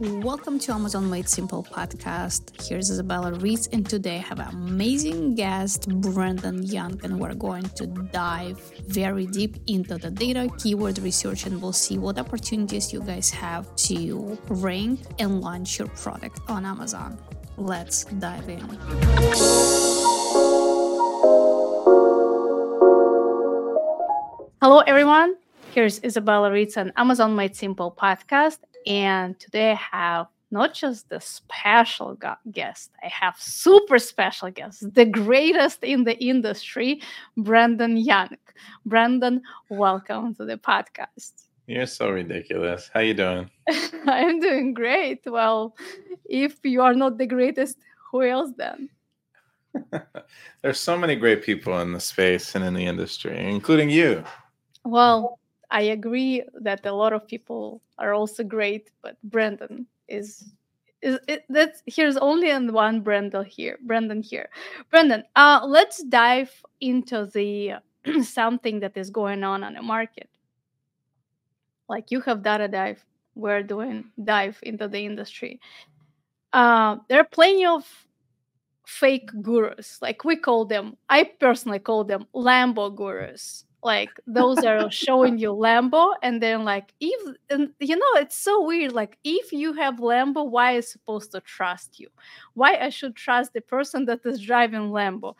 Welcome to Amazon Made Simple podcast. Here's Izabella Ritz, and today I have an amazing guest, Brandon Young, and we're going to dive very deep into the data keyword research and we'll see what opportunities you guys have to rank and launch your product on Amazon. Let's dive in. Hello, everyone. Here's Izabella Ritz on Amazon Made Simple podcast. And today I have not just the special guest, I have super special guest, the greatest in the industry, Brandon Young. Brandon, welcome to the podcast. You're so ridiculous. How you doing? I'm doing great. Well, if you are not the greatest, who else then? There's so many great people in the space and in the industry, including you. Well, I agree that a lot of people are also great, but Brandon is is it, that's here's only one Brandon here. Brandon here. Brandon, uh, let's dive into the something that is going on on the market. Like you have data dive, we're doing dive into the industry. Uh, there are plenty of fake gurus, like we call them. I personally call them Lambo gurus like those are showing you lambo and then like if and you know it's so weird like if you have lambo why is supposed to trust you? Why i should trust the person that is driving lambo?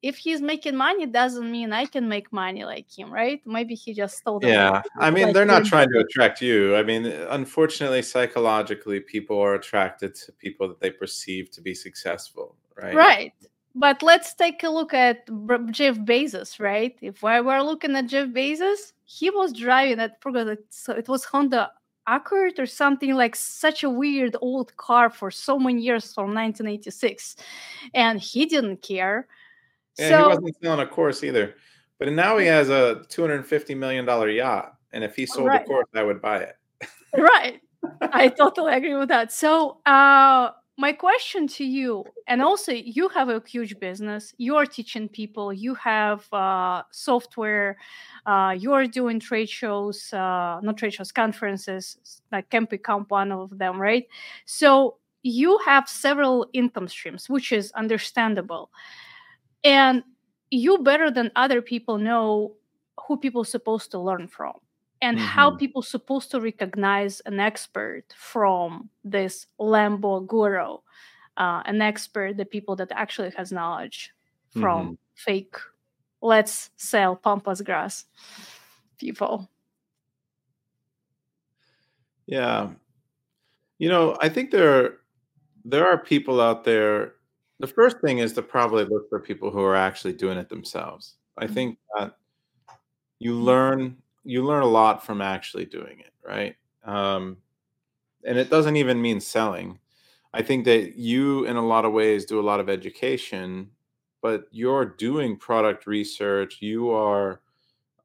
If he's making money doesn't mean i can make money like him right? Maybe he just stole yeah i mean like they're not trying to attract you. I mean unfortunately psychologically people are attracted to people that they perceive to be successful right? Right but let's take a look at Jeff Bezos, right? If we were looking at Jeff Bezos, he was driving that forgot it, so it was Honda Accord or something like such a weird old car for so many years from 1986, and he didn't care. Yeah, so, he wasn't selling a course either. But now he has a 250 million dollar yacht, and if he sold right. the course, I would buy it. right. I totally agree with that. So, uh, my question to you and also you have a huge business you are teaching people you have uh, software uh, you are doing trade shows uh, not trade shows conferences like Camp Ecom one of them right? So you have several income streams which is understandable. And you better than other people know who people are supposed to learn from and mm-hmm. how people supposed to recognize an expert from this lambo guru uh, an expert the people that actually has knowledge from mm-hmm. fake let's sell pampas grass people yeah you know i think there are there are people out there the first thing is to probably look for people who are actually doing it themselves i mm-hmm. think that you learn you learn a lot from actually doing it, right? Um, and it doesn't even mean selling. I think that you, in a lot of ways, do a lot of education, but you're doing product research. You are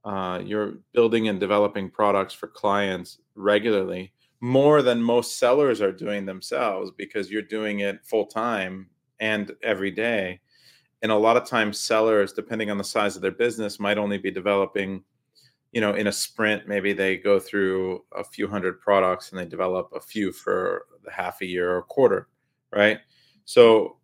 uh, you're building and developing products for clients regularly, more than most sellers are doing themselves because you're doing it full time and every day. And a lot of times, sellers, depending on the size of their business, might only be developing you know in a sprint maybe they go through a few hundred products and they develop a few for the half a year or a quarter right? So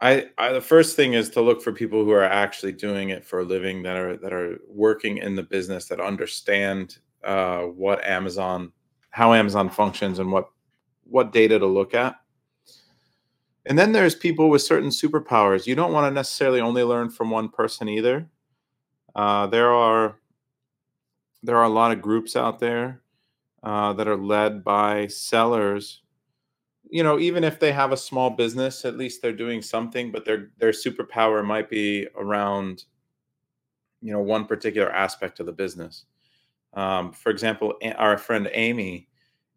I, I the first thing is to look for people who are actually doing it for a living that are that are working in the business that understand uh, what amazon how amazon functions and what what data to look at. And then there's people with certain superpowers. You don't want to necessarily only learn from one person either. Uh, there are there are a lot of groups out there uh, that are led by sellers. You know even if they have a small business at least they're doing something but their their superpower might be around you know one particular aspect of the business. Um, for example our friend amy.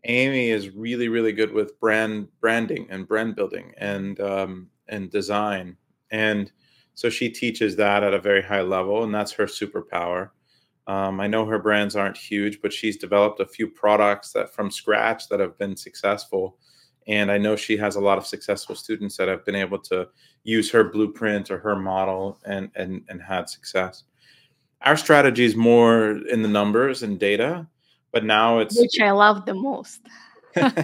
Amy is really really good with brand branding and brand building and um, and design. And so she teaches that at a very high level and that's her superpower um, I know her brands aren't huge, but she's developed a few products that from scratch that have been successful. And I know she has a lot of successful students that have been able to use her blueprint or her model and and and had success. Our strategy is more in the numbers and data, but now it's which I love the most. yeah,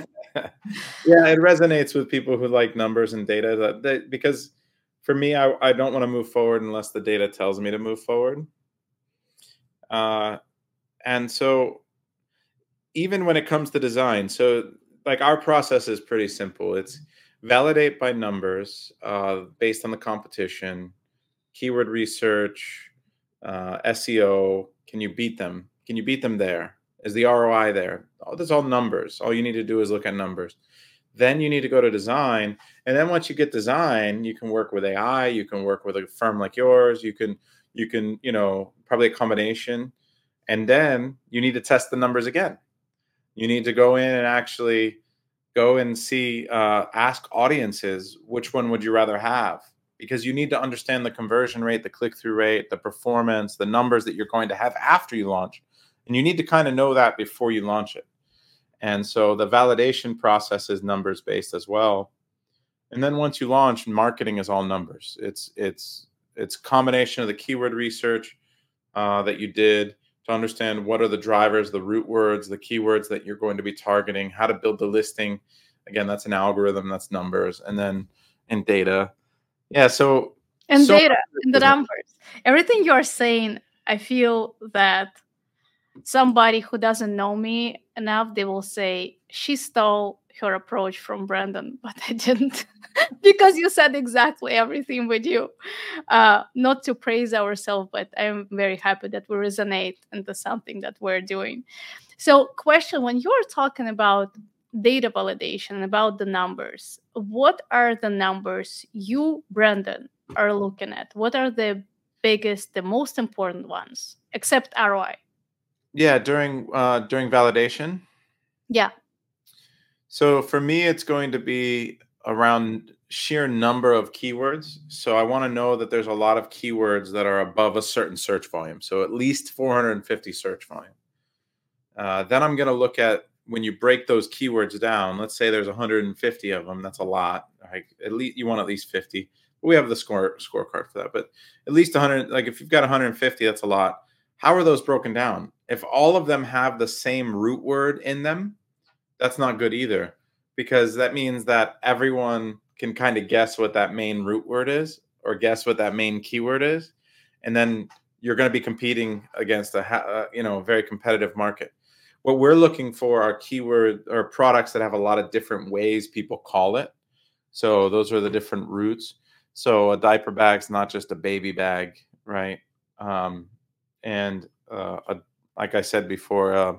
it resonates with people who like numbers and data that, that because for me, I, I don't want to move forward unless the data tells me to move forward. Uh, and so even when it comes to design, so like our process is pretty simple. It's validate by numbers uh, based on the competition, keyword research, uh, SEO. Can you beat them? Can you beat them there? Is the ROI there? Oh, that's all numbers. All you need to do is look at numbers. Then you need to go to design. And then once you get design, you can work with AI, you can work with a firm like yours, you can, you can, you know, probably a combination. And then you need to test the numbers again. You need to go in and actually go and see, uh, ask audiences, which one would you rather have? Because you need to understand the conversion rate, the click through rate, the performance, the numbers that you're going to have after you launch. And you need to kind of know that before you launch it. And so the validation process is numbers based as well. And then once you launch, marketing is all numbers. It's it's it's combination of the keyword research uh, that you did to understand what are the drivers, the root words, the keywords that you're going to be targeting, how to build the listing. Again, that's an algorithm, that's numbers, and then in data. Yeah, so and so data and the numbers. Everything you're saying, I feel that somebody who doesn't know me enough, they will say, she stole her approach from Brandon, but I didn't. because you said exactly everything with you. Uh, not to praise ourselves, but I'm very happy that we resonate into something that we're doing. So, question when you're talking about data validation, about the numbers, what are the numbers you, Brandon, are looking at? What are the biggest, the most important ones, except ROI? Yeah, during uh, during validation. Yeah. So for me, it's going to be around sheer number of keywords. So I want to know that there's a lot of keywords that are above a certain search volume. So at least 450 search volume. Uh, then I'm going to look at when you break those keywords down. Let's say there's 150 of them. That's a lot. Like at least you want at least 50. We have the score scorecard for that, but at least 100. Like if you've got 150, that's a lot. How are those broken down? If all of them have the same root word in them, that's not good either, because that means that everyone can kind of guess what that main root word is or guess what that main keyword is, and then you're going to be competing against a uh, you know very competitive market. What we're looking for are keyword or products that have a lot of different ways people call it. So those are the different roots. So a diaper bag's not just a baby bag, right? Um, and uh, a, like I said before, uh,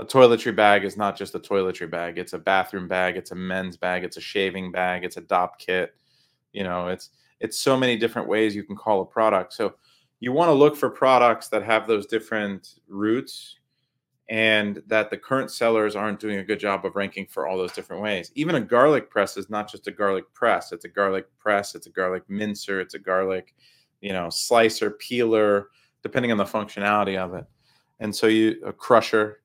a toiletry bag is not just a toiletry bag. It's a bathroom bag. It's a men's bag. It's a shaving bag. It's a Dopp kit. You know, it's it's so many different ways you can call a product. So you want to look for products that have those different roots and that the current sellers aren't doing a good job of ranking for all those different ways. Even a garlic press is not just a garlic press. It's a garlic press. It's a garlic mincer. It's a garlic, you know, slicer, peeler depending on the functionality of it. And so you a crusher.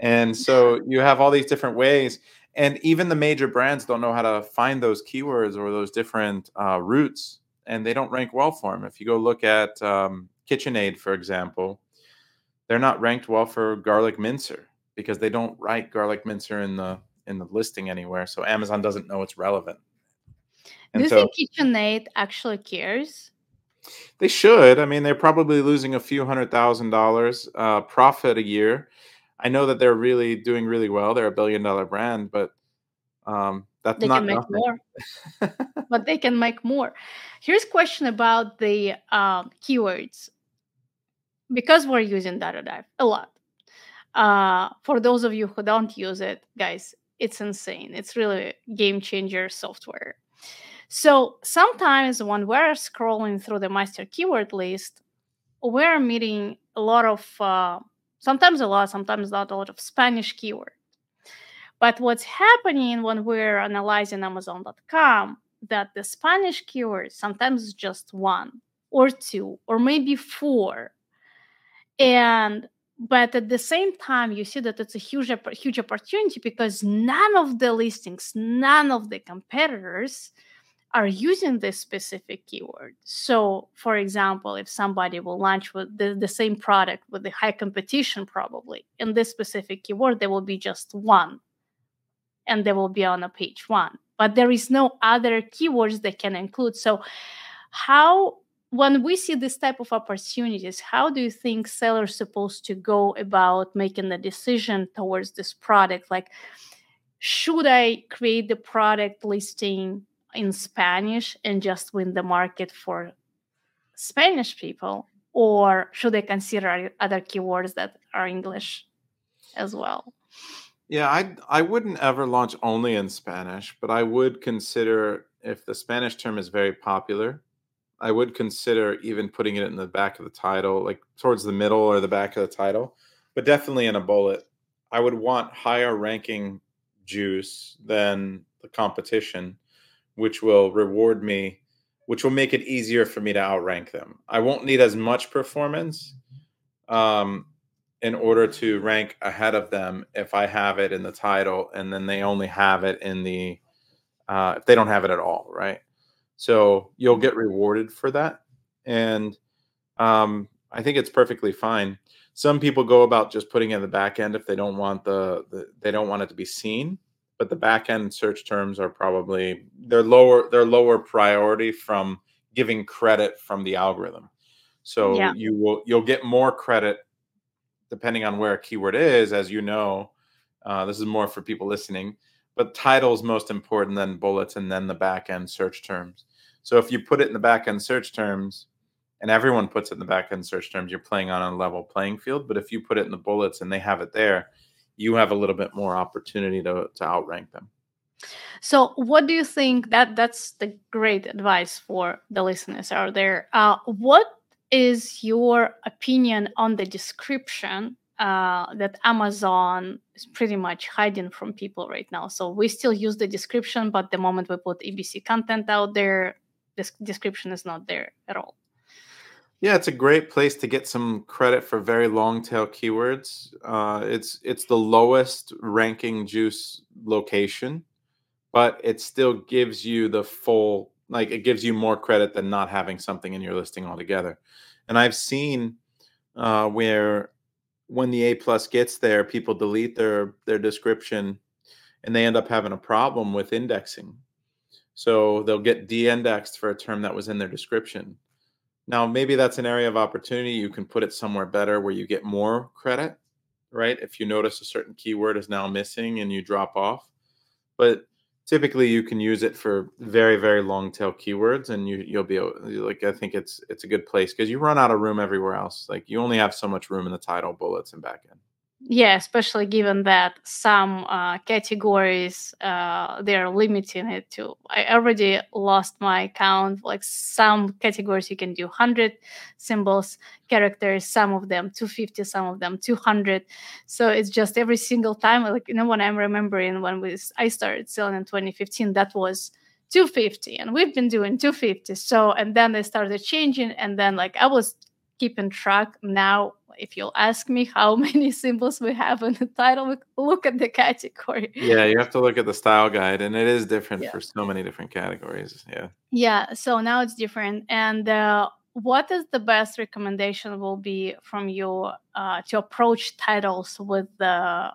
And so you have all these different ways. And even the major brands don't know how to find those keywords or those different uh, roots, and they don't rank well for them. If you go look at um, KitchenAid, for example, they're not ranked well for garlic mincer because they don't write garlic mincer in the in the listing anywhere. So Amazon doesn't know it's relevant. And Do you so, think KitchenAid actually cares? They should. I mean, they're probably losing a few hundred thousand dollars uh, profit a year. I know that they're really doing really well. They're a billion dollar brand, but um, that's they not can make nothing. more. but they can make more. Here's a question about the uh, keywords because we're using DataDive a lot. Uh, for those of you who don't use it, guys, it's insane. It's really game changer software. So sometimes when we're scrolling through the master keyword list, we're meeting a lot of, uh, sometimes a lot, sometimes not a lot of Spanish keyword. But what's happening when we're analyzing Amazon.com, that the Spanish keyword sometimes is just one or two or maybe four. And but at the same time you see that it's a huge huge opportunity because none of the listings none of the competitors are using this specific keyword. So, for example, if somebody will launch with the, the same product with the high competition, probably in this specific keyword, there will be just one and they will be on a page one. But there is no other keywords they can include. So, how when we see this type of opportunities, how do you think sellers supposed to go about making the decision towards this product? Like, should I create the product listing in Spanish and just win the market for Spanish people? Or should I consider other keywords that are English as well? Yeah, I I wouldn't ever launch only in Spanish, but I would consider if the Spanish term is very popular, I would consider even putting it in the back of the title, like towards the middle or the back of the title, but definitely in a bullet. I would want higher ranking juice than the competition, which will reward me, which will make it easier for me to outrank them. I won't need as much performance um, in order to rank ahead of them if I have it in the title and then they only have it in the, uh, if they don't have it at all, right? So you'll get rewarded for that. And um, I think it's perfectly fine. Some people go about just putting in the back end if they don't want the, the they don't want it to be seen. But the back end search terms are probably they're lower they're lower priority from giving credit from the algorithm. So yeah. you will you'll get more credit depending on where a keyword is, as you know. Uh, this is more for people listening but title's most important, then bullets, and then the back end search terms. So if you put it in the back end search terms, and everyone puts it in the back end search terms, you're playing on a level playing field. But if you put it in the bullets and they have it there, you have a little bit more opportunity to, to outrank them. So, what do you think that that's the great advice for the listeners out there? Uh, what is your opinion on the description uh, that Amazon is pretty much hiding from people right now. So we still use the description, but the moment we put EBC content out there, this description is not there at all. Yeah, it's a great place to get some credit for very long tail keywords. Uh, it's it's the lowest ranking juice location, but it still gives you the full like it gives you more credit than not having something in your listing altogether. And I've seen uh, where when the A plus gets there, people delete their their description, and they end up having a problem with indexing. So they'll get de-indexed for a term that was in their description. Now, maybe that's an area of opportunity. You can put it somewhere better where you get more credit, right? If you notice a certain keyword is now missing and you drop off. But typically you can use it for very very long tail keywords and you you'll be like i think it's it's a good place because you run out of room everywhere else like you only have so much room in the title bullets and back end yeah especially given that some uh, categories uh, they're limiting it to i already lost my count like some categories you can do 100 symbols characters some of them 250 some of them 200 so it's just every single time like you know when i'm remembering when we i started selling in 2015 that was 250 and we've been doing 250 so and then they started changing and then like i was keeping track. Now if you'll ask me how many symbols we have in the title, look at the category. Yeah, you have to look at the style guide, and it is different yeah. for so many different categories. Yeah. Yeah. So now it's different. And uh, what is the best recommendation will be from you uh, to approach titles with the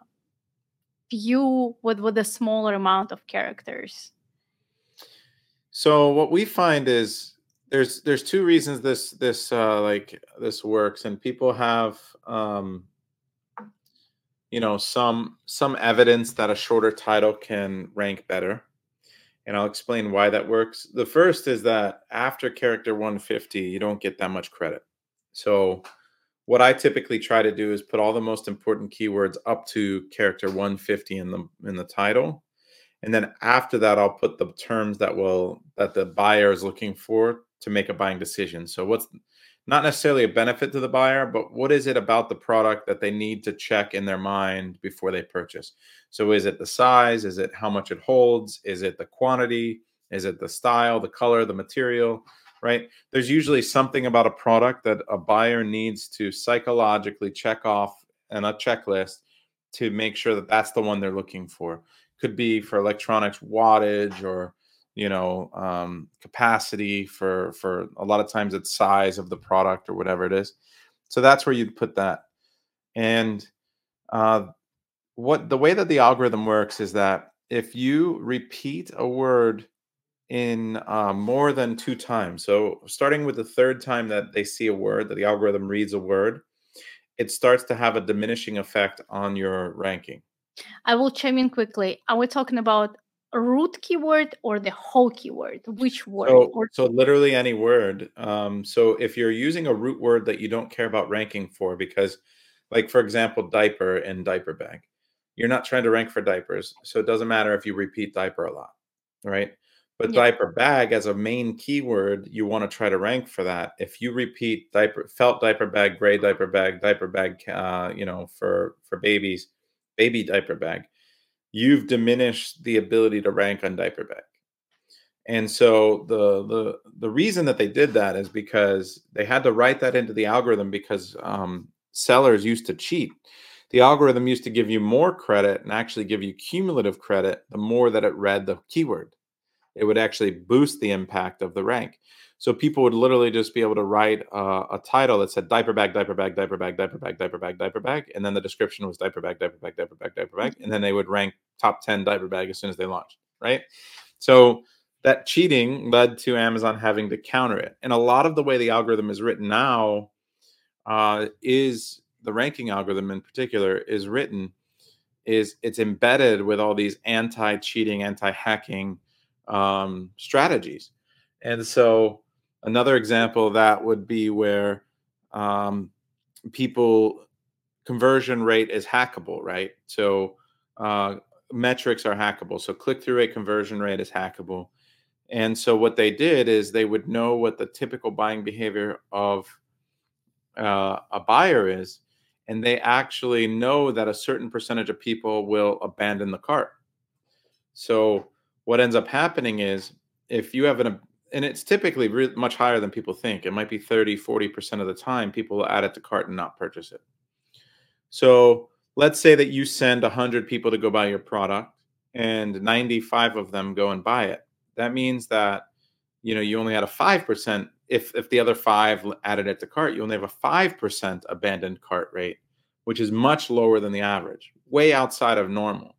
few with with a smaller amount of characters? So what we find is there's there's two reasons this this uh like this works and people have um you know some some evidence that a shorter title can rank better and i'll explain why that works. The first is that after character 150 you don't get that much credit. So what i typically try to do is put all the most important keywords up to character 150 in the in the title and then after that i'll put the terms that will that the buyer is looking for to make a buying decision. So what's not necessarily a benefit to the buyer, but what is it about the product that they need to check in their mind before they purchase? So is it the size? Is it how much it holds? Is it the quantity? Is it the style, the color, the material? Right? There's usually something about a product that a buyer needs to psychologically check off in a checklist to make sure that that's the one they're looking for. Could be for electronics wattage or you know um, capacity for for a lot of times it's size of the product or whatever it is so that's where you'd put that and uh, what the way that the algorithm works is that if you repeat a word in uh, more than two times, so starting with the third time that they see a word, that the algorithm reads a word, it starts to have a diminishing effect on your ranking. I will chime in quickly. Are we talking about root keyword or the whole keyword? Which word? So, or so literally any word. Um, so if you're using a root word that you don't care about ranking for, because, like for example, diaper and diaper bag, you're not trying to rank for diapers, so it doesn't matter if you repeat diaper a lot, right? But yeah, diaper bag as a main keyword, you want to try to rank for that. If you repeat diaper, felt diaper bag, gray diaper bag, diaper bag, uh, you know, for for babies, baby diaper bag, you've diminished the ability to rank on diaper bag. And so the the the reason that they did that is because they had to write that into the algorithm because um, sellers used to cheat. The algorithm used to give you more credit and actually give you cumulative credit the more that it read the keyword. It would actually boost the impact of the rank. So people would literally just be able to write uh, a title that said diaper bag, diaper bag, diaper bag, diaper bag, diaper bag, diaper bag, and then the description was diaper bag, diaper bag, diaper bag, diaper bag, and then they would rank top 10 diaper bag as soon as they launched, right? So that cheating led to Amazon having to counter it. And a lot of the way the algorithm is written now uh, is the ranking algorithm in particular is written is it's embedded with all these anti-cheating, anti-hacking um, strategies. And so another example of that would be where um, people conversion rate is hackable, right? So uh, metrics are hackable. So click through rate, conversion rate is hackable. And so what they did is they would know what the typical buying behavior of uh, a buyer is, and they actually know that a certain percentage of people will abandon the cart. So what ends up happening is if you have an and it's typically re- much higher than people think. It might be 30, 40% of the time people will add it to cart and not purchase it. So let's say that you send 100 people to go buy your product and 95 of them go and buy it. That means that you know you only had a 5% if if the other 5 added it to cart, you only have a 5% abandoned cart rate, which is much lower than the average, way outside of normal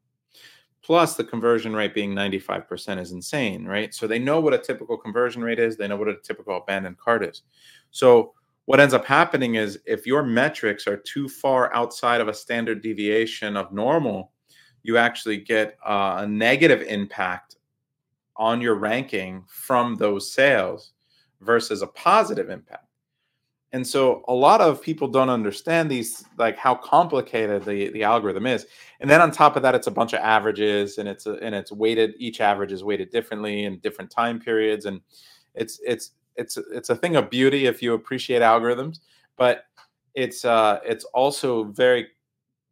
plus the conversion rate being 95% is insane, right? So they know what a typical conversion rate is, they know what a typical abandoned cart is. So what ends up happening is if your metrics are too far outside of a standard deviation of normal, you actually get uh, a negative impact on your ranking from those sales versus a positive impact and so a lot of people don't understand these like how complicated the the algorithm is. And then on top of that it's a bunch of averages and it's a, and it's weighted each average is weighted differently in different time periods. And it's it's it's it's a thing of beauty if you appreciate algorithms but it's uh it's also very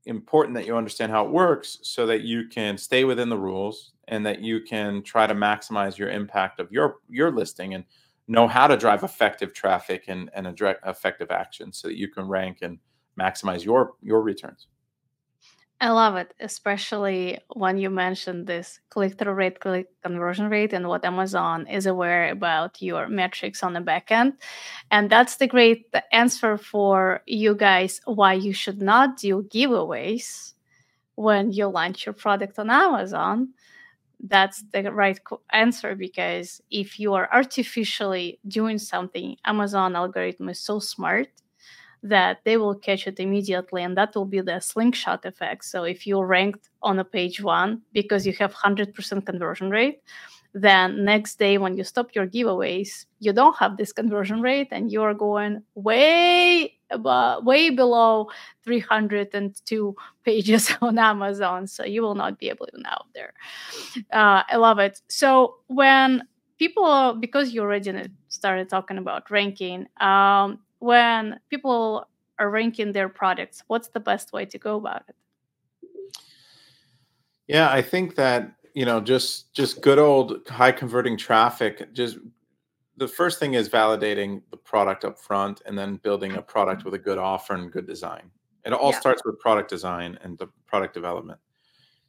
important that you understand how it works so that you can stay within the rules and that you can try to maximize your impact of your your listing. And know how to drive effective traffic and, and effective action so that you can rank and maximize your your returns. I love it especially when you mentioned this click-through rate click conversion rate and what amazon is aware about your metrics on the back end. And that's the great answer for you guys why you should not do giveaways when you launch your product on amazon that's the right answer because if you are artificially doing something amazon algorithm is so smart that they will catch it immediately and that will be the slingshot effect. So if you're ranked on a page one because you have 100% conversion rate then next day when you stop your giveaways you don't have this conversion rate and you're going way above, way below 302 pages on amazon so you will not be able to out there. Uh, i love it. So when people because you already started talking about ranking um, when people are ranking their products what's the best way to go about it? Yeah i think that you know just just good old high converting traffic just the first thing is validating the product up front and then building a product with a good offer and good design. It all yeah. starts with product design and the product development.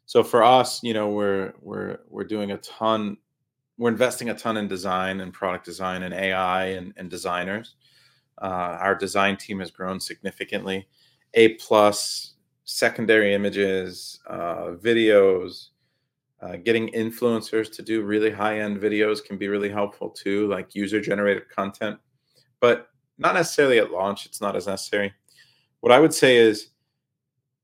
So for us you know we're we're we're doing a ton we're investing a ton in design and product design and ai and, and designers. Uh, our design team has grown significantly. A plus secondary images uh, videos Uh, getting influencers to do really high end videos can be really helpful too, like user generated content, but not necessarily at launch. It's not as necessary. What I would say is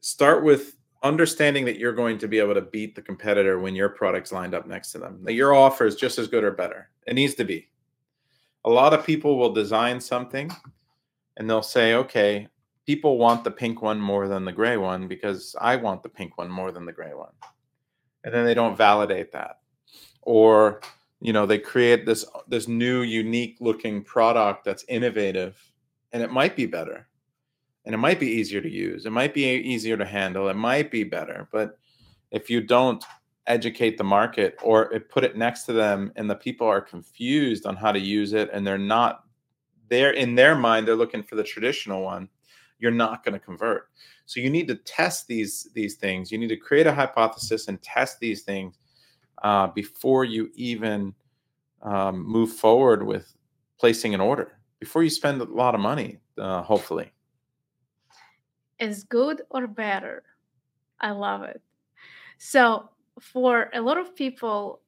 start with understanding that you're going to be able to beat the competitor when your product's lined up next to them. That your offer is just as good or better. It needs to be. A lot of people will design something and they'll say, okay, people want the pink one more than the gray one because I want the pink one more than the gray one and then they don't validate that. Or you know they create this this new unique looking product that's innovative and it might be better. And it might be easier to use. It might be easier to handle. It might be better. But if you don't educate the market or put it next to them and the people are confused on how to use it and they're not they're in their mind they're looking for the traditional one you're not going to convert so you need to test these these things. You need to create a hypothesis and test these things uh, before you even um, move forward with placing an order. Before you spend a lot of money, uh, hopefully. Is good or better? I love it. So for a lot of people,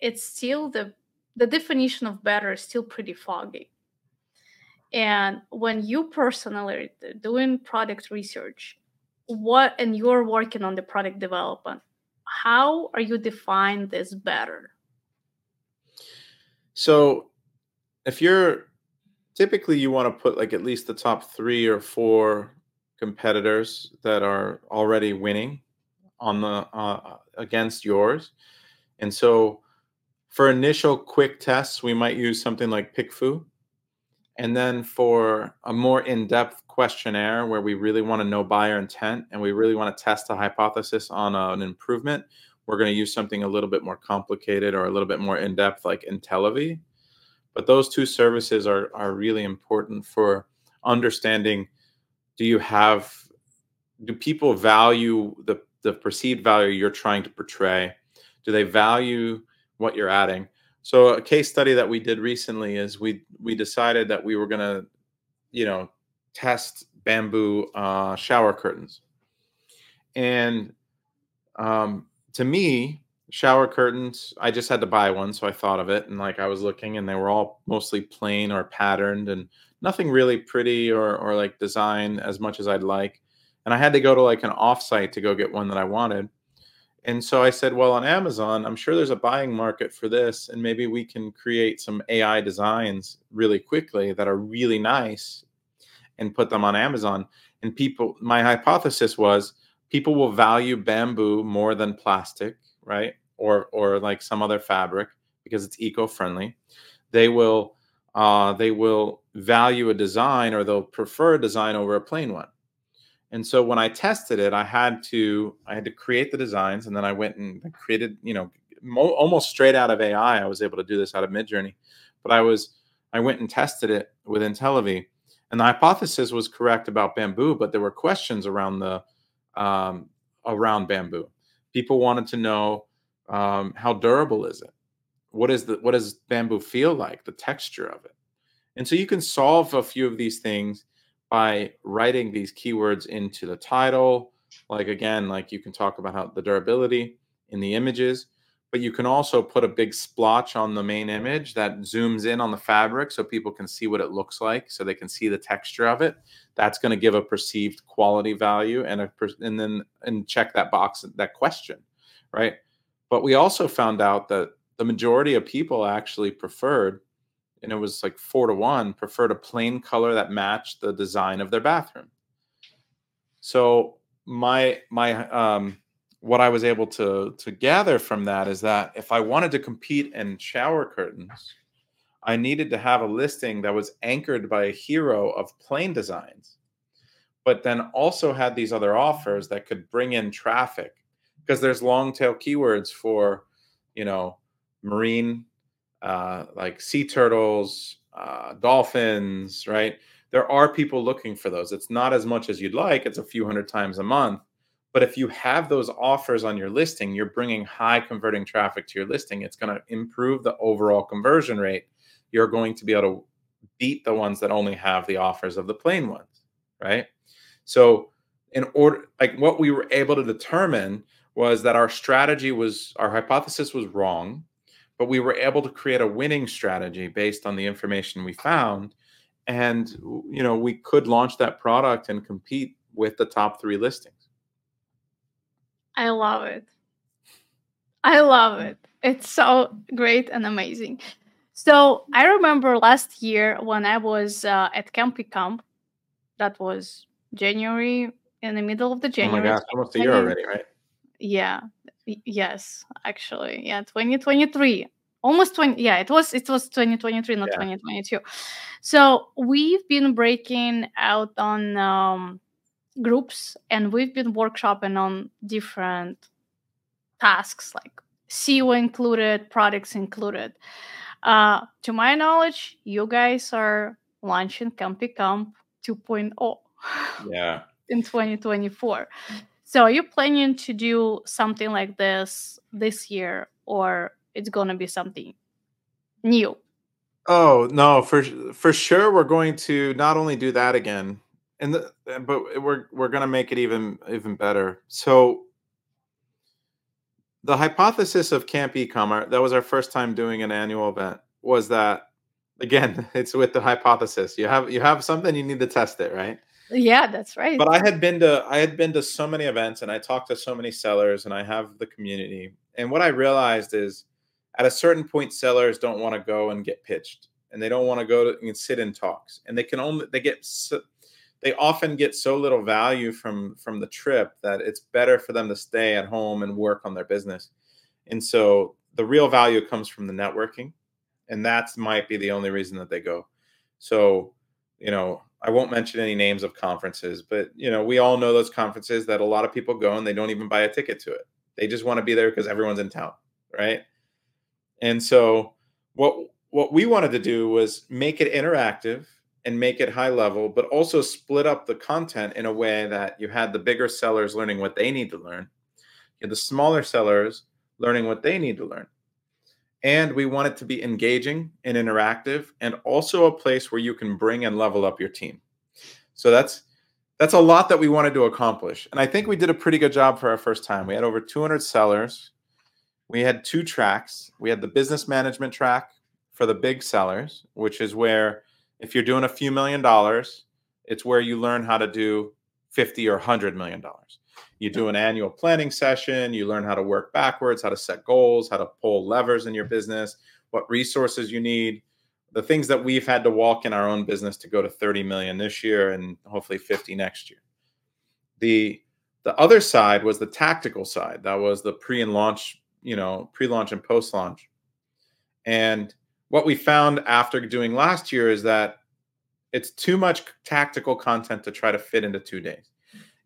it's still the the definition of better is still pretty foggy and when you personally doing product research, what and you're working on the product development, how are you define this better? So if you're typically you want to put like at least the top three or four competitors that are already winning on the uh, against yours and so for initial quick tests we might use something like PickFu and then for a more in depth questionnaire where we really want to know buyer intent and we really want to test a hypothesis on an improvement, we're going to use something a little bit more complicated or a little bit more in depth like Intellivy. But those two services are, are really important for understanding do you have, do people value the, the perceived value you're trying to portray? Do they value what you're adding? So a case study that we did recently is we we decided that we were going to, you know, test bamboo uh, shower curtains, and um, to me, shower curtains, I just had to buy one, so I thought of it, and like I was looking, and they were all mostly plain or patterned, and nothing really pretty or or like design as much as I'd like, and I had to go to like an offsite to go get one that I wanted and so I said, well, on Amazon, I'm sure there's a buying market for this, and maybe we can create some AI designs really quickly that are really nice and put them on Amazon. And people, my hypothesis was people will value bamboo more than plastic, right? Or or like some other fabric because it's eco-friendly. They will uh, they will value a design or they'll prefer a design over a plain one. And so when I tested it, I had to I had to create the designs, and then I went and created, you know, mo- almost straight out of AI. I was able to do this out of Midjourney, but I was I went and tested it with Intellivy, and the hypothesis was correct about bamboo, but there were questions around the um, around bamboo. People wanted to know um, how durable is it? What is the what does bamboo feel like? The texture of it, and so you can solve a few of these things by writing these keywords into the title. Like again, like you can talk about how the durability in the images, but you can also put a big splotch on the main image that zooms in on the fabric so people can see what it looks like, so they can see the texture of it. That's going to give a perceived quality value and a and then and check that box that question, right? But we also found out that the majority of people actually preferred and it was like four to one, preferred a plain color that matched the design of their bathroom. So my my um what I was able to to gather from that is that if I wanted to compete in shower curtains, I needed to have a listing that was anchored by a hero of plain designs, but then also had these other offers that could bring in traffic because there's long tail keywords for, you know, marine uh, like sea turtles, uh, dolphins, right? There are people looking for those. It's not as much as you'd like, it's a few hundred times a month. But if you have those offers on your listing, you're bringing high converting traffic to your listing. It's going to improve the overall conversion rate. You're going to be able to beat the ones that only have the offers of the plain ones, right? So, in order, like what we were able to determine was that our strategy was our hypothesis was wrong, but we were able to create a winning strategy based on the information we found and you know we could launch that product and compete with the top 3 listings. I love it. I love it. It's so great and amazing. So I remember last year when I was uh, at Camp Ecom, that was January, in the middle of the January. Oh my gosh, almost a year already, right? Yeah. Yes, actually. Yeah, 2023. Almost 20 yeah, it was it was 2023, not yeah. 2022. So we've been breaking out on um, groups and we've been workshopping on different tasks like SEO included, products included. Uh, to my knowledge, you guys are launching Camp Ecom 2.0. Yeah. In 2024. So are you planning to do something like this this year or it's going to be something new? Oh, no, for for sure we're going to not only do that again and the, eh, but we're we're going to make it even even better. So the hypothesis of Camp Ecom, that was our first time doing an annual event, was that again, it's with the hypothesis. You have you have something, you need to test it, right? Yeah, that's right. But I had been to I had been to so many events and I talked to so many sellers and I have the community. And what I realized is at a certain point sellers don't want to go and get pitched and they don't want to go and sit in talks and they can only they get so, they often get so little value from from the trip that it's better for them to stay at home and work on their business and so the real value comes from the networking and that might be the only reason that they go so you know i won't mention any names of conferences but you know we all know those conferences that a lot of people go and they don't even buy a ticket to it they just want to be there because everyone's in town right and so what what we wanted to do was make it interactive and make it high level, but also split up the content in a way that you had the bigger sellers learning what they need to learn, you had the smaller sellers learning what they need to learn. And we want it to be engaging and interactive and also a place where you can bring and level up your team. So that's that's a lot that we wanted to accomplish. And I think we did a pretty good job for our first time. We had over 200 sellers. We had two tracks. We had the business management track for the big sellers, which is where if you're doing a few million dollars, it's where you learn how to do 50 or 100 million dollars. You do an annual planning session, you learn how to work backwards, how to set goals, how to pull levers in your business, what resources you need, the things that we've had to walk in our own business to go to 30 million this year and hopefully 50 next year. The the other side was the tactical side. That was the pre and launch, you know, pre-launch and post-launch. And what we found after doing last year is that it's too much tactical content to try to fit into two days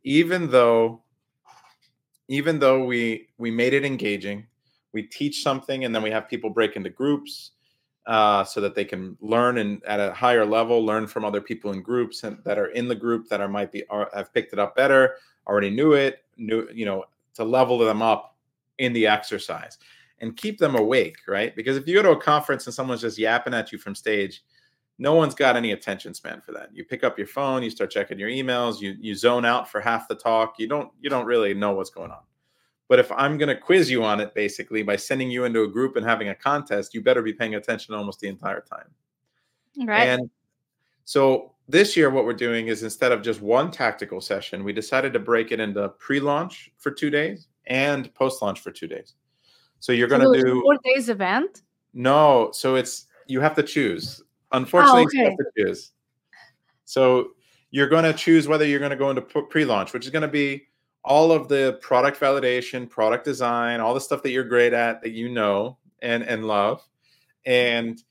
even though even though we we made it engaging we teach something and then we have people break into groups uh, so that they can learn and at a higher level learn from other people in groups and, that are in the group that are might be are, have picked it up better already knew it knew you know to level them up in the exercise and keep them awake, right? Because if you go to a conference and someone's just yapping at you from stage, no one's got any attention span for that. You pick up your phone, you start checking your emails, you you zone out for half the talk. You don't you don't really know what's going on. But if I'm going to quiz you on it basically by sending you into a group and having a contest, you better be paying attention almost the entire time. Right. And so this year what we're doing is instead of just one tactical session, we decided to break it into pre-launch for 2 days and post-launch for 2 days. So you're going to do four days event. No, so it's you have to choose. Unfortunately, oh, okay. you have to choose. So you're going to choose whether you're going to go into pre-launch, which is going to be all of the product validation, product design, all the stuff that you're great at that you know and and love, and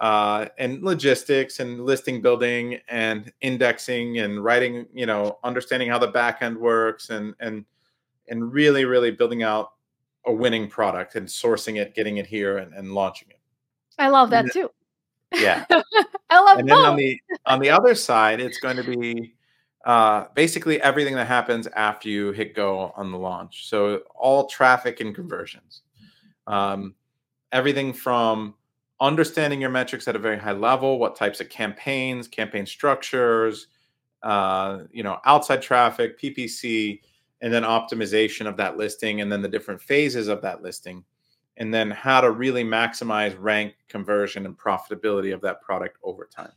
uh, and logistics and listing building and indexing and writing, you know, understanding how the back end works and and and really really building out a winning product and sourcing it, getting it here, and, and launching it. I love that too. Yeah, I love. And then on the on the other side, it's going to be uh, basically everything that happens after you hit go on the launch. So all traffic and conversions, um, everything from understanding your metrics at a very high level, what types of campaigns, campaign structures, uh, you know, outside traffic, PPC, and then optimization of that listing, and then the different phases of that listing, and then how to really maximize rank conversion and profitability of that product over time.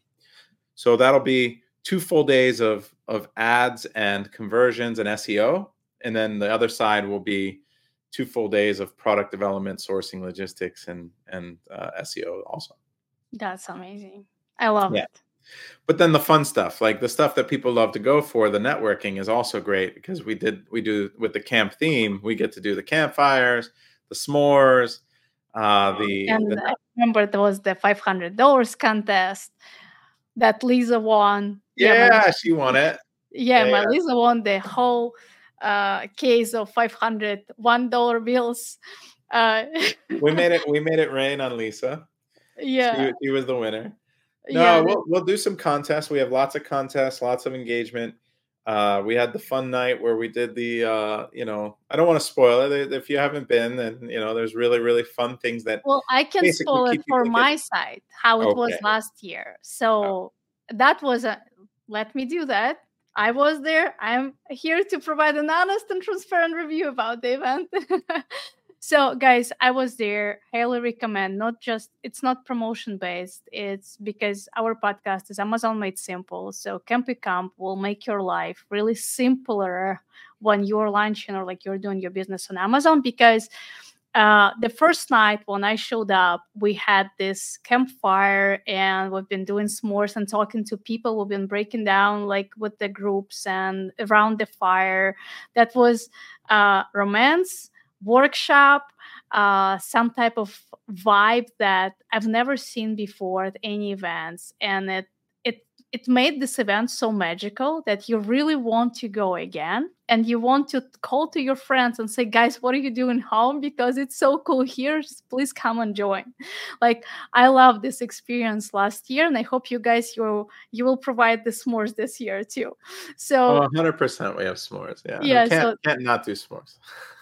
So that'll be two full days of of ads and conversions and SEO, and then the other side will be two full days of product development, sourcing, logistics, and and uh, SEO also. That's amazing. I love yeah. it. But then the fun stuff, like the stuff that people love to go for, the networking is also great because we did we do with the camp theme, we get to do the campfires, the s'mores, uh the and the, I remember there was the five hundred dollars contest that Lisa won. Yeah, yeah she won it. Yeah, yeah, my Lisa won the whole uh case of five hundred one dollar bills. Uh we made it we made it rain on Lisa. Yeah. She, she was the winner. No, yeah. we'll we'll do some contests. We have lots of contests, lots of engagement. Uh, we had the fun night where we did the, uh, you know, I don't want to spoil it. If you haven't been, then you know, there's really, really fun things that. Well, I can spoil it for my side how it okay. was last year. So oh. that was a. Let me do that. I was there. I'm here to provide an honest and transparent review about the event. So, guys, I was there. Highly recommend. Not just it's not promotion based. It's because our podcast is Amazon made simple. So, Camp Ecom will make your life really simpler when you're launching or like you're doing your business on Amazon. Because uh, the first night when I showed up, we had this campfire and we've been doing s'mores and talking to people. We've been breaking down like with the groups and around the fire. That was uh, romance workshop, uh, some type of vibe that I've never seen before at any events, and it it it made this event so magical that you really want to go again and you want to call to your friends and say guys what are you doing home? Because it's so cool here. Please come and join. Like i love this experience last year and i hope you guys you you will provide the s'mores this year too. So oh, 100% we have s'mores yeah. Yeah can't, so, can't not do s'mores.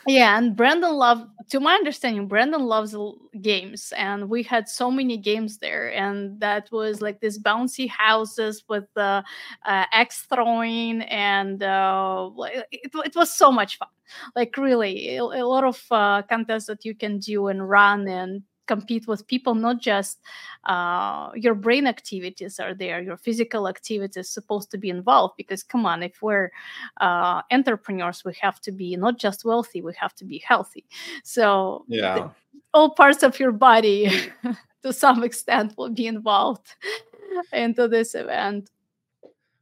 Yeah and brandon loved to my understanding brandon loves games and we had so many games there and that was like this bouncy houses with the uh, axe throwing and uh, it, it was so much fun. Like really a, a lot of uh, contests that you can do and run and compete with people not just uh, your brain activities are there your physical activities supposed to be involved because come on if we're uh, entrepreneurs we have to be not just wealthy we have to be healthy. So yeah. the, all parts of your body to some extent will be involved into this event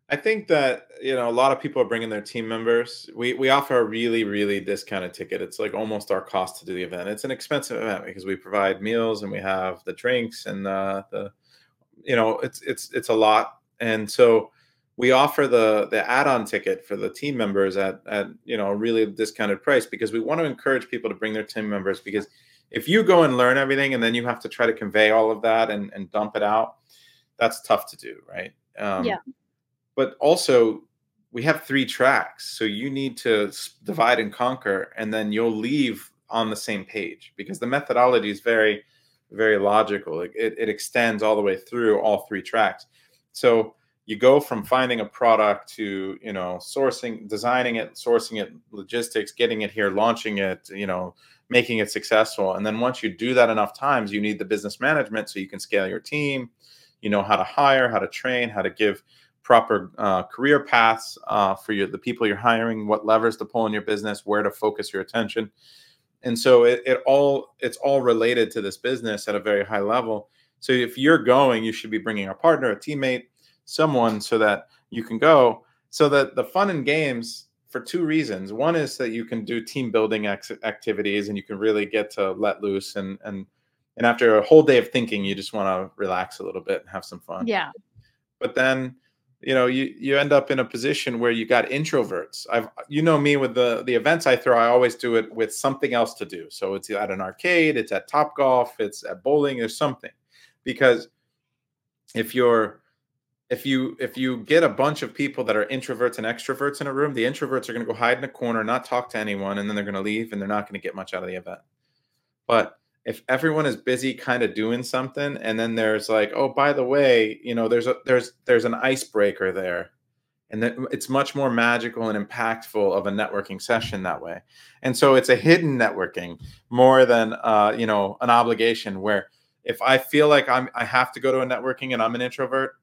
I think that you know a lot of people are bringing their team members. We we offer a really really discounted ticket. It's like almost our cost to do the event. It's an expensive event because we provide meals and we have the drinks and the the you know it's it's it's a lot. And so we offer the the add-on ticket for the team members at at you know a really discounted price because we want to encourage people to bring their team members because if you go and learn everything and then you have to try to convey all of that and, and dump it out, that's tough to do, right? Um, yeah but also we have three tracks so you need to divide and conquer and then you'll leave on the same page because the methodology is very very logical it, it, extends all the way through all three tracks. So you go from finding a product to you know sourcing designing it sourcing it logistics getting it here launching it you know making it successful and then once you do that enough times you need the business management so you can scale your team you know how to hire how to train how to give proper uh, career paths uh, for your, the people you're hiring, what levers to pull in your business, where to focus your attention. And so it, it all it's all related to this business at a very high level. So if you're going, you should be bringing a partner, a teammate, someone so that you can go. So that the fun and games for two reasons. One is that you can do team building ex- activities and you can really get to let loose and and and after a whole day of thinking, you just want to relax a little bit and have some fun. Yeah. But then you know you you end up in a position where you got introverts. I've you know me with the the events i throw i always do it with something else to do. So it's at an arcade it's at top golf it's at bowling or something. Because if you're if you if you get a bunch of people that are introverts and extroverts in a room the introverts are going to go hide in a corner not talk to anyone and then they're going to leave and they're not going to get much out of the event. But if everyone is busy kind of doing something and then there's like oh by the way you know there's a there's there's an icebreaker there. And that it's much more magical and impactful of a networking session that way. And so it's a hidden networking more than uh, you know an obligation where if i feel like i'm i have to go to a networking and i'm an introvert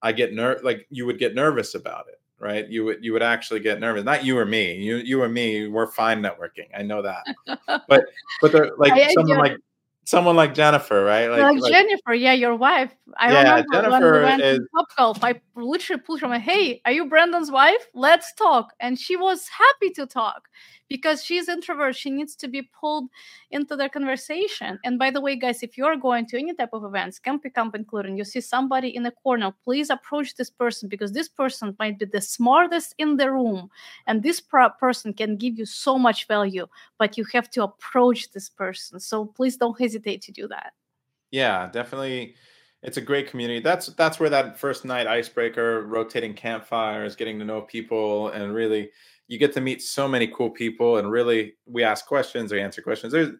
i get ner like you would get nervous about it right? You would you would actually get nervous. Not you or me. You you or me we're fine networking. I know that. But but like I, someone like someone like Jennifer, right? Like, like, like, Jennifer, yeah, your wife. I yeah, remember Jennifer when we went is, to Top Golf, I literally pulled her, hey, are you Brandon's wife? Let's talk. And she was happy to talk because she's introvert she needs to be pulled into the conversation. And by the way guys if you're going to any type of events Camp Ecom including you see somebody in the corner please approach this person because this person might be the smartest in the room and this person can give you so much value but you have to approach this person. So please don't hesitate to do that. Yeah definitely. It's a great community. That's that's where that first night icebreaker, rotating campfires, getting to know people, and really you get to meet so many cool people and really we ask questions or answer questions. There's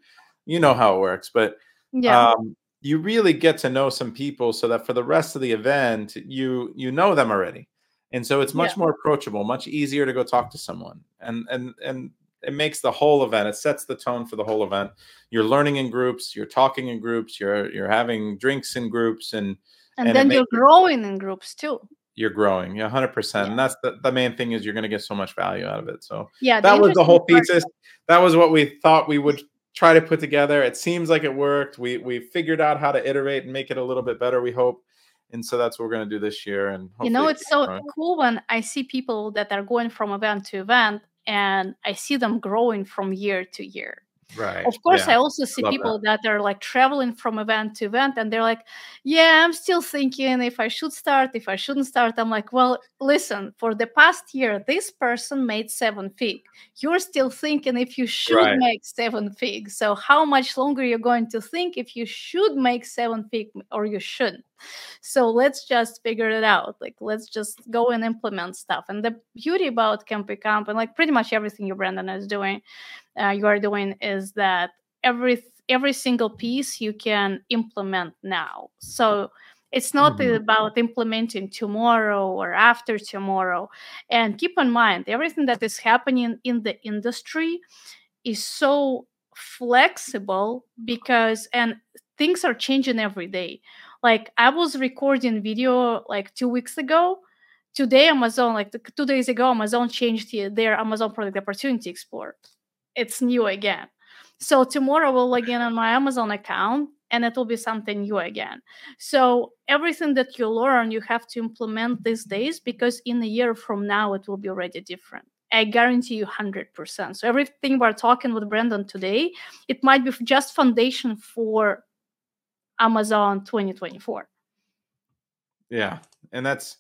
you know how it works but yeah. um, you really get to know some people so that for the rest of the event you you know them already. And so it's much yeah. more approachable much easier to go talk to someone. And and and it makes the whole event it sets the tone for the whole event. You're learning in groups you're talking in groups you're you're having drinks in groups and and, and then you're growing in groups too you're growing. Yeah 100% yeah. and that's the, the main thing is you're going to get so much value out of it so yeah that was the whole thesis. That was what we thought we would try to put together. It seems like it worked. We we figured out how to iterate and make it a little bit better we hope and so that's what we're going to do this year and you know it's so growing. cool when i see people that are going from event to event and i see them growing from year to year Right. Of course, yeah. I also see Love people that. that. are like traveling from event to event and they're like, yeah, I'm still thinking if I should start, if I shouldn't start. I'm like, well, listen, for the past year, this person made seven fig. You're still thinking if you should right. make seven fig. So, how much longer you're going to think if you should make seven fig or you shouldn't? So let's just figure it out. Like let's just go and implement stuff. And the beauty about Camp Ecom and like pretty much everything you Brandon is doing uh, you are doing is that every every single piece you can implement now so it's not mm-hmm. about implementing tomorrow or after tomorrow and keep in mind everything that is happening in the industry is so flexible because and things are changing every day like i was recording video like two weeks ago today amazon like two days ago amazon changed their amazon product opportunity explorer it's new again. So tomorrow we'll log in on my Amazon account and it will be something new again. So everything that you learn, you have to implement these days because in a year from now it will be already different. I guarantee you 100%. So everything we're talking with Brandon today, it might be just foundation for Amazon 2024. Yeah. And that's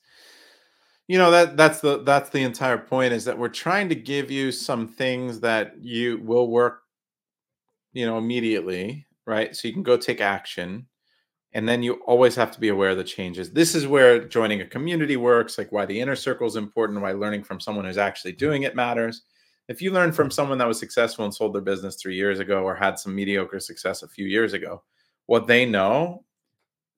you know that that's the that's the entire point is that we're trying to give you some things that you will work you know immediately right so you can go take action and then you always have to be aware of the changes this is where joining a community works like why the inner circle is important why learning from someone who's actually doing it matters if you learn from someone that was successful and sold their business three years ago or had some mediocre success a few years ago what they know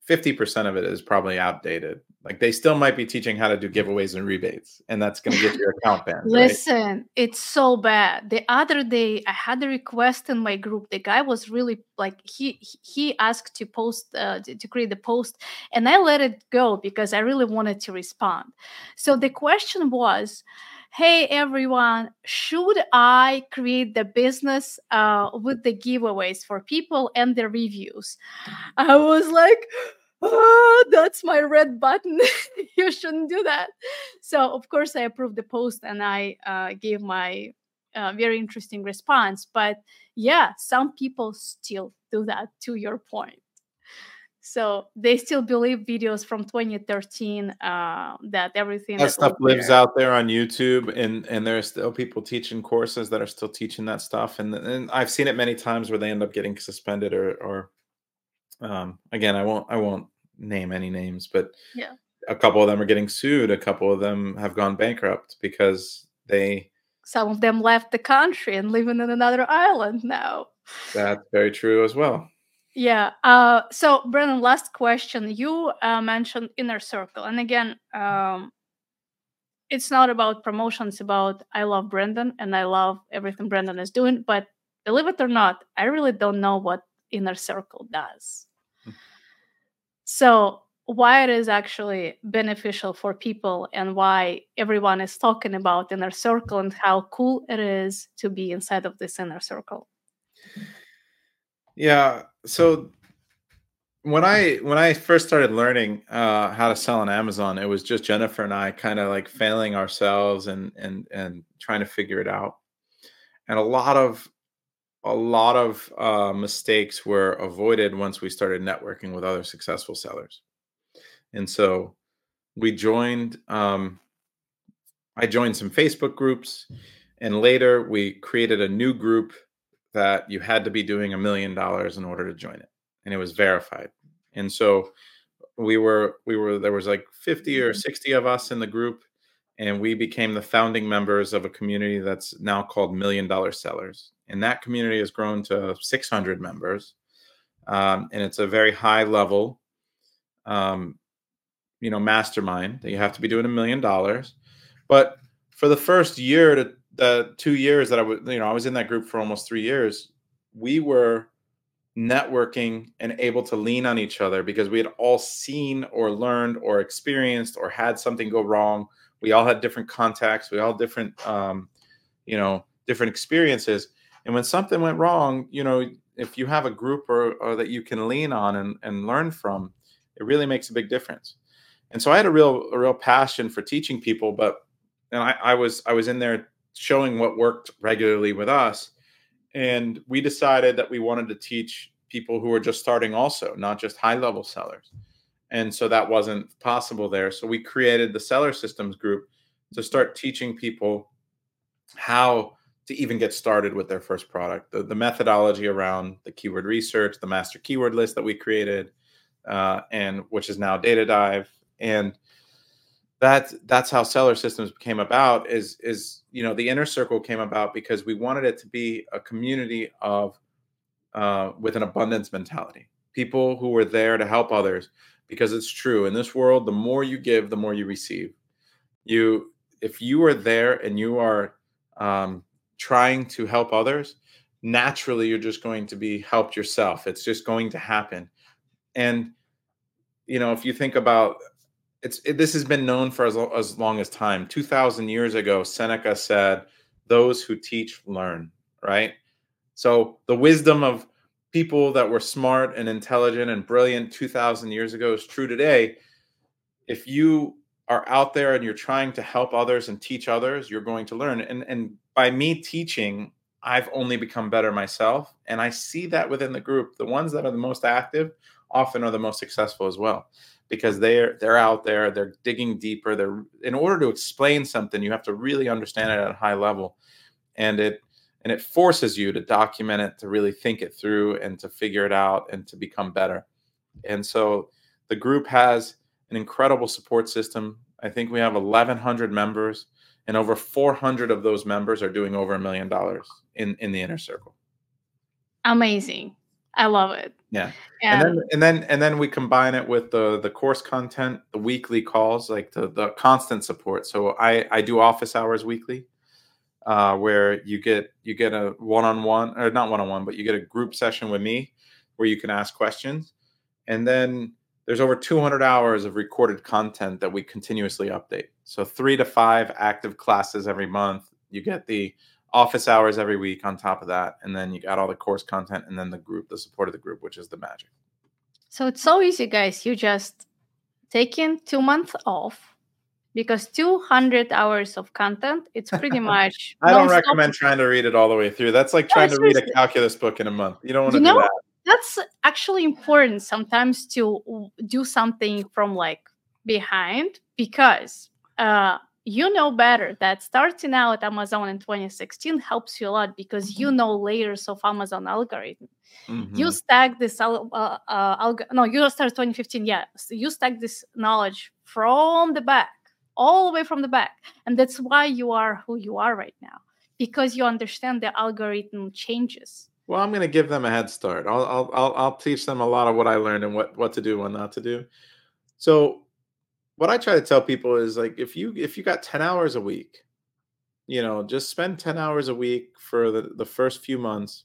50% of it is probably outdated. Like they still might be teaching how to do giveaways and rebates, and that's going to get your account banned. Listen, right? it's so bad. The other day, I had a request in my group. The guy was really like he he asked to post uh, to create the post, and I let it go because I really wanted to respond. So the question was, hey everyone. Should i create the business uh, with the giveaways for people and the reviews? I was like oh, that's my red button. You shouldn't do that. So of course i approved the post and i uh, gave my uh, very interesting response but yeah some people still do that to your point so they still believe videos from 2013 uh, that everything that, that stuff lives there. out there on YouTube, and and there's still people teaching courses that are still teaching that stuff, and and I've seen it many times where they end up getting suspended or or um, again, I won't I won't name any names, but yeah, a couple of them are getting sued. A couple of them have gone bankrupt because they. Some of them left the country and living in another island now. That's very true as well. Yeah. Uh, so, Brandon, last question. You uh, mentioned inner circle, and again, um, it's not about promotion. It's about I love Brandon and I love everything Brandon is doing. But believe it or not, I really don't know what Inner Circle does. Mm. So why it is actually beneficial for people and why everyone is talking about inner circle and how cool it is to be inside of this inner circle yeah so when i when i first started learning uh, how to sell on amazon it was just jennifer and i kind of like failing ourselves and and and trying to figure it out. And a lot of a lot of uh, mistakes were avoided once we started networking with other successful sellers. And so we joined um, i joined some facebook groups and later we created a new group that you had to be doing a million dollars in order to join it and it was verified. And so we were we were there was like 50 or mm-hmm. 60 of us in the group and we became the founding members of a community that's now called million dollar sellers. And that community has grown to 600 members um, and it's a very high level um, you know mastermind that you have to be doing a million dollars. But for the first year to the two years that i was you know i was in that group for almost three years we were networking and able to lean on each other because we had all seen or learned or experienced or had something go wrong. We all had different contacts. We all different um, you know different experiences. And when something went wrong you know if you have a group or, or that you can lean on and, and learn from it really makes a big difference. And so I had a real a real passion for teaching people, but and I, I was I was in there showing what worked regularly with us, and we decided that we wanted to teach people who were just starting also, not just high level sellers, and so that wasn't possible there. So we created the seller systems group to start teaching people how to even get started with their first product, the, the methodology around the keyword research, the master keyword list that we created, uh, and which is now Data Dive, and that's that's how seller systems came about is is you know the inner circle came about because we wanted it to be a community of uh, with an abundance mentality. People who were there to help others because it's true. In this world the more you give the more you receive. You if you are there and you are um, trying to help others naturally you're just going to be helped yourself. It's just going to happen. And you know if you think about it's it, this has been known for as, as long as time. 2000 years ago seneca said those who teach learn right? So the wisdom of people that were smart and intelligent and brilliant 2000 years ago is true today. If you are out there and you're trying to help others and teach others you're going to learn. And and by me teaching i've only become better myself. And i see that within the group. The ones that are the most active often are the most successful as well because they're they're out there they're digging deeper they're in order to explain something you have to really understand it at a high level. And it and it forces you to document it to really think it through and to figure it out and to become better. And so the group has an incredible support system. I think we have 1100 members and over 400 of those members are doing over a million dollars in in the inner circle. Amazing I love it. Yeah. And, and, then and then and then we combine it with the the course content, the weekly calls, like the the constant support. So I I do office hours weekly. Uh, where you get you get a one-on-one or not one-on-one but you get a group session with me where you can ask questions and then there's over 200 hours of recorded content that we continuously update so three to five active classes every month you get the office hours every week on top of that and then you got all the course content and then the group the support of the group which is the magic. So it's so easy guys. You just taking two months off because 200 hours of content it's pretty much i don't recommend trying to read it all the way through. That's like trying to read a calculus book in a month. You don't want to you do know, that. that's actually important sometimes to do something from like behind because uh you know better that starting out at Amazon in 2016 helps you a lot because you mm-hmm. know layers of Amazon algorithm. Mm-hmm. You stack this, uh, uh, alg- no, you start 2015, yeah. So you stack this knowledge from the back, all the way from the back. And that's why you are who you are right now because you understand the algorithm changes. Well, I'm going to give them a head start. I'll, I'll, I'll, I'll teach them a lot of what I learned and what, what to do, what not to do. So what I try to tell people is like if you if you got 10 hours a week, you know, just spend 10 hours a week for the, the first few months.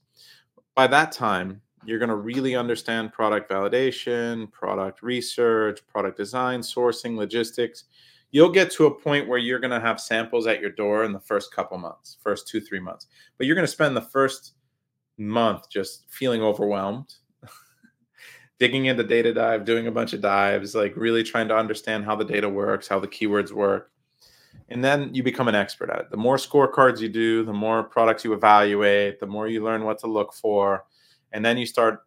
By that time, you're going to really understand product validation, product research, product design, sourcing, logistics. You'll get to a point where you're going to have samples at your door in the first couple months, first two, three months. But you're going to spend the first month just feeling overwhelmed, digging into data dive, doing a bunch of dives, like really trying to understand how the data works, how the keywords work. And then you become an expert at it. The more scorecards you do, the more products you evaluate, the more you learn what to look for. And then you start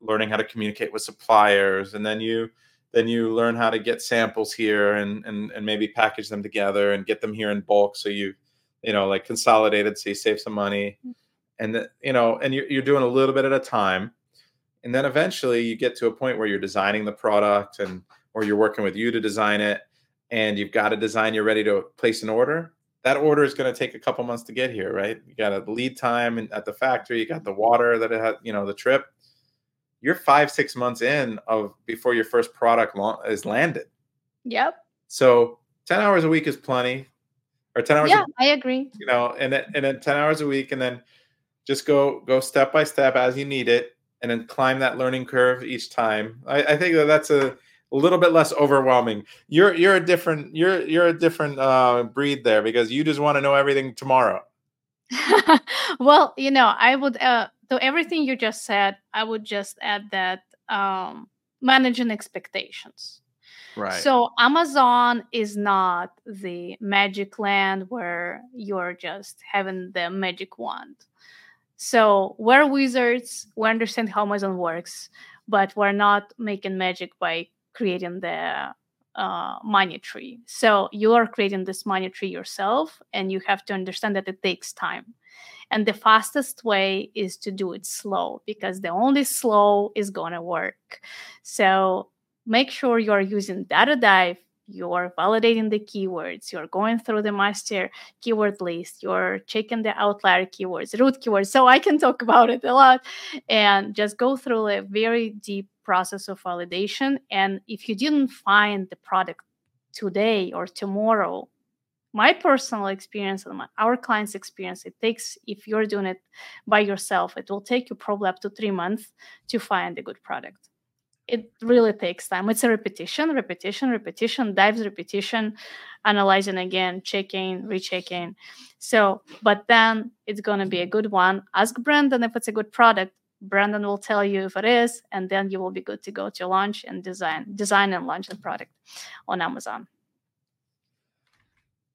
learning how to communicate with suppliers. And then you then you learn how to get samples here and and, and maybe package them together and get them here in bulk so you you know like consolidated so you save some money mm. and the, you know and you're, you're doing a little bit at a time and then eventually you get to a point where you're designing the product and or you're working with you to design it and you've got a design you're ready to place an order. That order is going to take a couple months to get here right? You got a lead time at the factory you got the water that it had you know the trip. You're five six months in of before your first product is landed. Yep. So 10 hours a week is plenty or 10 hours yeah I agree. you know and then, and then 10 hours a week and then just go go step by step as you need it and then climb that learning curve each time. I, I think that that's a, little bit less overwhelming. You're you're a different you're you're a different uh, breed there because you just want to know everything tomorrow. Well you know i would uh so everything you just said i would just add that um managing expectations. Right. So amazon is not the magic land where you're just having the magic wand so we're wizards. We understand how amazon works but we're not making magic by creating the uh, money tree. So you are creating this money tree yourself and you have to understand that it takes time. And the fastest way is to do it slow because the only slow is going to work. So make sure you're using Data Dive, you're validating the keywords, you're going through the master keyword list, you're checking the outlier keywords, root keywords. So I can talk about it a lot and just go through a very deep process of validation. And if you didn't find the product today or tomorrow, my personal experience and my, our clients experience it takes if you're doing it by yourself it will take you probably up to three months to find a good product it really takes time. It's a repetition repetition repetition dives repetition analyzing again checking rechecking. So but then it's going to be a good one. Ask brandon if it's a good product. Brandon will tell you if it is and then you will be good to go to launch and design design and launch the product on amazon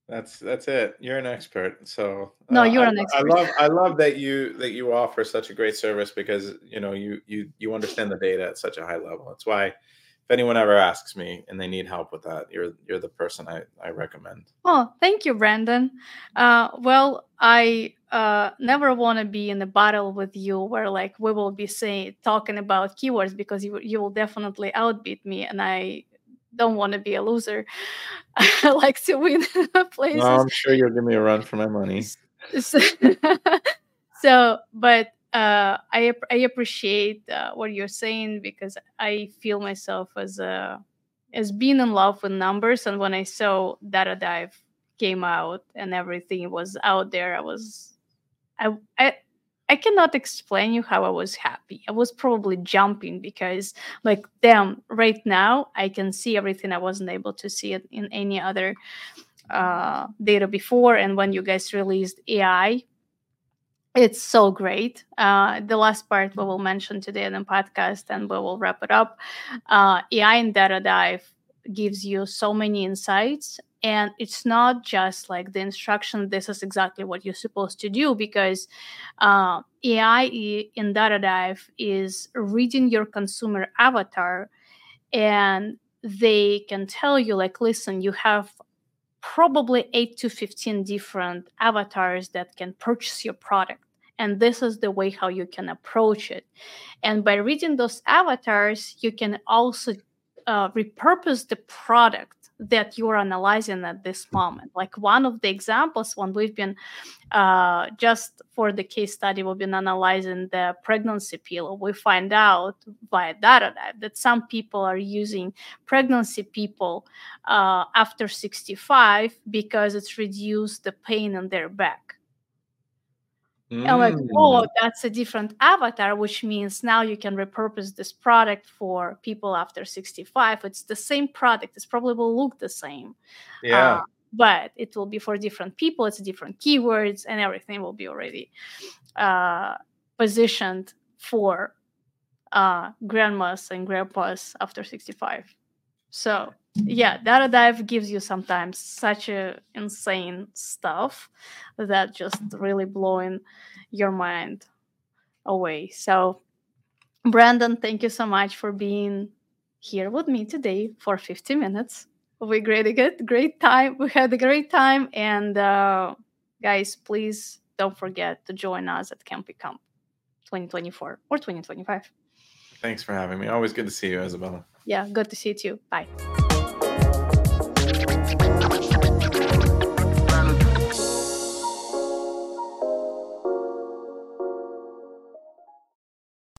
that's that's it. You're an expert. So no, uh, you're I, an expert. I love I love that you that you offer such a great service because you know you you you understand the data at such a high level. That's why if anyone ever asks me and they need help with that, you're you're the person I I recommend. Oh, thank you, Brandon. Uh, well, I uh, never want to be in a battle with you where like we will be saying talking about keywords because you you will definitely outbeat me, and I don't want to be a loser. I like to win places. No, I'm sure you'll give me a run for my money. So, so but uh, I I appreciate uh, what you're saying because I feel myself as a as being in love with numbers. And when I saw Data Dive came out and everything was out there, I was I I I cannot explain you how I was happy. I was probably jumping because, like, damn, right now I can see everything I wasn't able to see it in any other uh, data before. And when you guys released AI, it's so great. Uh, the last part we will mention today in the podcast, and we will wrap it up. Uh, AI in Data Dive gives you so many insights and it's not just like the instruction this is exactly what you're supposed to do because uh, ai in data dive is reading your consumer avatar and they can tell you like listen you have probably 8 to 15 different avatars that can purchase your product. And this is the way how you can approach it. And by reading those avatars you can also uh, repurpose the product that you're analyzing at this moment. Like one of the examples when we've been uh, just for the case study, we've been analyzing the pregnancy pill. We find out via data that some people are using pregnancy people uh, after 65 because it's reduced the pain in their back. Mm. And like, oh, mm. that's a different avatar, which means now you can repurpose this product for people after 65. It's the same product. It probably will look the same. Yeah. Uh, but it will be for different people. It's different keywords and everything will be already uh, positioned for uh, grandmas and grandpas after 65. So yeah, Data Dive gives you sometimes such a insane stuff that just really blowing your mind away. So Brandon, thank you so much for being here with me today for 50 minutes. We great good great time. We had a great time, and uh, guys, please don't forget to join us at Camp Ecom 2024 or 2025. Thanks for having me. Always good to see you, Izabella. Yeah, good to see you too. Bye.